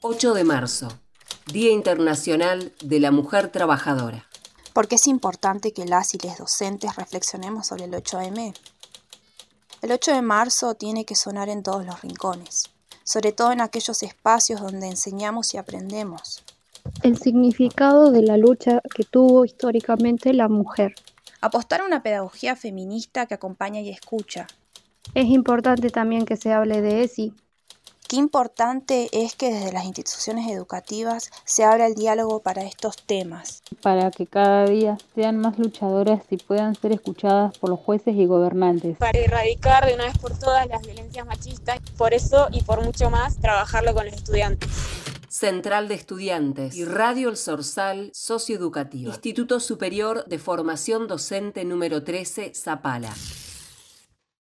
8 de marzo, Día Internacional de la Mujer Trabajadora. ¿Por qué es importante que las y les docentes reflexionemos sobre el 8M? El 8 de marzo tiene que sonar en todos los rincones, sobre todo en aquellos espacios donde enseñamos y aprendemos. El significado de la lucha que tuvo históricamente la mujer. Apostar a una pedagogía feminista que acompaña y escucha. Es importante también que se hable de ESI, Qué importante es que desde las instituciones educativas se abra el diálogo para estos temas. Para que cada día sean más luchadoras y puedan ser escuchadas por los jueces y gobernantes. Para erradicar de una vez por todas las violencias machistas. Por eso y por mucho más, trabajarlo con los estudiantes. Central de Estudiantes y Radio El Sorsal Socioeducativo. Instituto Superior de Formación Docente número 13, Zapala.